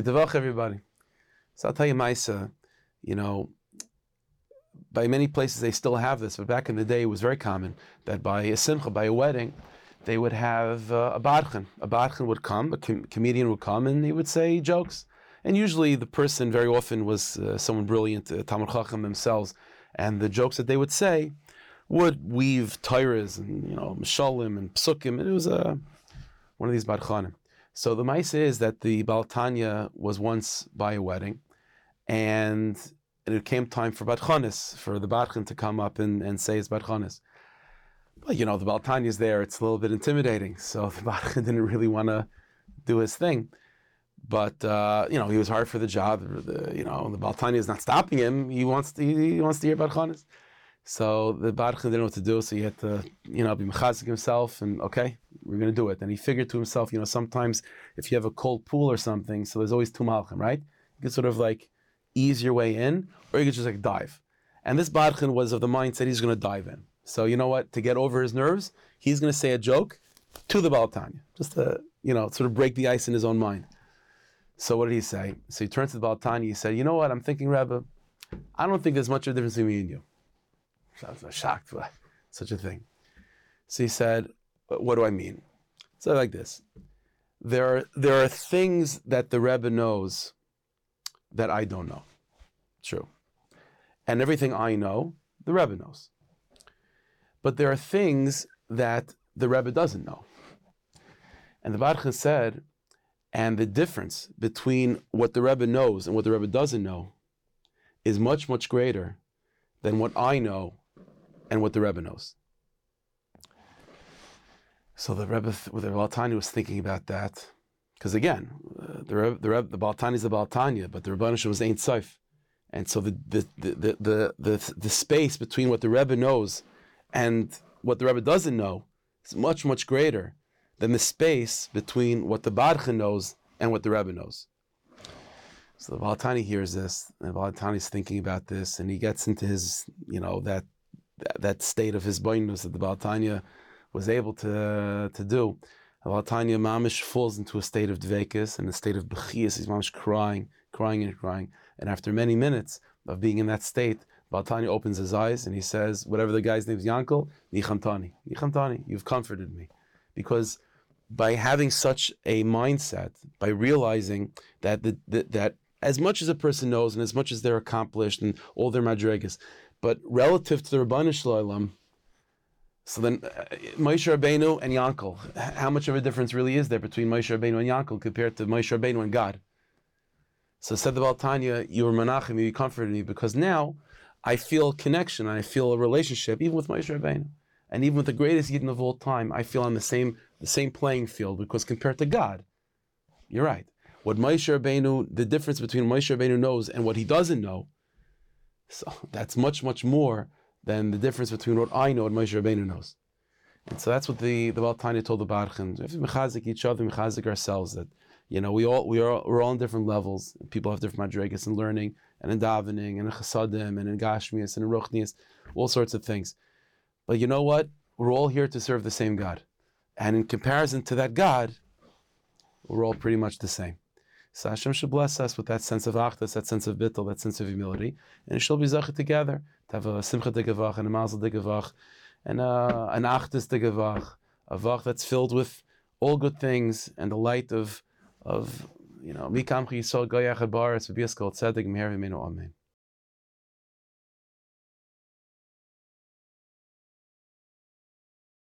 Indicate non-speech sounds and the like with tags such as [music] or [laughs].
develop everybody. So I'll tell you, mayseh, you know, by many places they still have this, but back in the day it was very common that by a simcha, by a wedding, they would have uh, a badchan. A badchan would come, a com- comedian would come, and he would say jokes. And usually the person very often was uh, someone brilliant, uh, Talmud Chacham themselves, and the jokes that they would say would weave tyras and you know mishalim and psukim. And it was uh, one of these badchanim. So the mice is that the Baal Hatanya was once by a wedding, and it came time for Batchanis, for the Badchan to come up and, and say his Batchanis. But you know, the Baal Hatanya is there, it's a little bit intimidating. So [laughs] the Badchan didn't really want to do his thing. But uh, you know, he was hard for the job. The, you know, the Baal Hatanya is not stopping him. He wants to, he wants to hear Batchanis. So the Badchan didn't know what to do, so he had to, you know, be mechazik himself and okay, we're going to do it. And he figured to himself, you know, sometimes if you have a cold pool or something, so there's always two malchim, right? You can sort of like ease your way in, or you could just like dive. And this Badchan was of the mindset he's going to dive in. So you know what? To get over his nerves, he's going to say a joke to the Baal Hatanya, just to, you know, sort of break the ice in his own mind. So what did he say? So he turned to the Baal Hatanya, he said, you know what? I'm thinking, Rebbe, I don't think there's much of a difference between me and you. I was shocked by [laughs] such a thing. So he said, What do I mean? So like this. There are there are things that the Rebbe knows that I don't know. True. And everything I know, the Rebbe knows. But there are things that the Rebbe doesn't know. And the Barcha said, and the difference between what the Rebbe knows and what the Rebbe doesn't know is much, much greater than what I know and what the Rebbe knows. So the Rebbe, the Baltani was thinking about that, because again, uh, the Rebbe, the Rebbe, the is the Baal Hatanya, but the Rebbeinu was Ein Sof, and so the the, the the the the space between what the Rebbe knows and what the Rebbe doesn't know is much much greater than the space between what the Barcha knows and what the Rebbe knows. So the Baltani hears this, and the Baltani is thinking about this, and he gets into his, you know, that that state of his boinus that the Baal Hatanya was able to to do. Baal Hatanya mamish falls into a state of dveykus and a state of bechias. He's mamish crying, crying and crying. And after many minutes of being in that state, Baal Hatanya opens his eyes and he says, whatever the guy's name is, Yankel, Nichamtani, Nichamtani, you've comforted me. Because by having such a mindset, by realizing that the, the, that as much as a person knows and as much as they're accomplished and all their madrigas, but relative to the Ribbono Shel Olam, so then uh, Moshe Rabbeinu and Yankel, how much of a difference really is there between Moshe Rabbeinu and Yankel compared to Moshe Rabbeinu and God? So said the Baal Hatanya, you were Menachem, you comforted me because now I feel connection, I feel a relationship, even with Moshe Rabbeinu. And even with the greatest Yidden of all time, I feel on the same the same playing field because compared to God, you're right. What Moshe Rabbeinu, the difference between Moshe Rabbeinu knows and what he doesn't know, so that's much, much more than the difference between what I know and Moshe Rabbeinu knows. And so that's what the the Baltani told the Badchan. We have to mechazik each other, mechazik ourselves. That you know we all we are we're all on different levels. People have different madrigas in learning and in davening and in chasadim and in gashmias and in ruchnias, all sorts of things. But you know what? We're all here to serve the same God, and in comparison to that God, we're all pretty much the same. So Hashem should bless us with that sense of achdus, that sense of bittul, that sense of humility, and it shall be zachet together to have a simcha de gevach and a mazel de gevach and a, an achdus de gevach, a vach that's filled with all good things and the light of of you know goyach baris v'biaskol tzedek meher amen.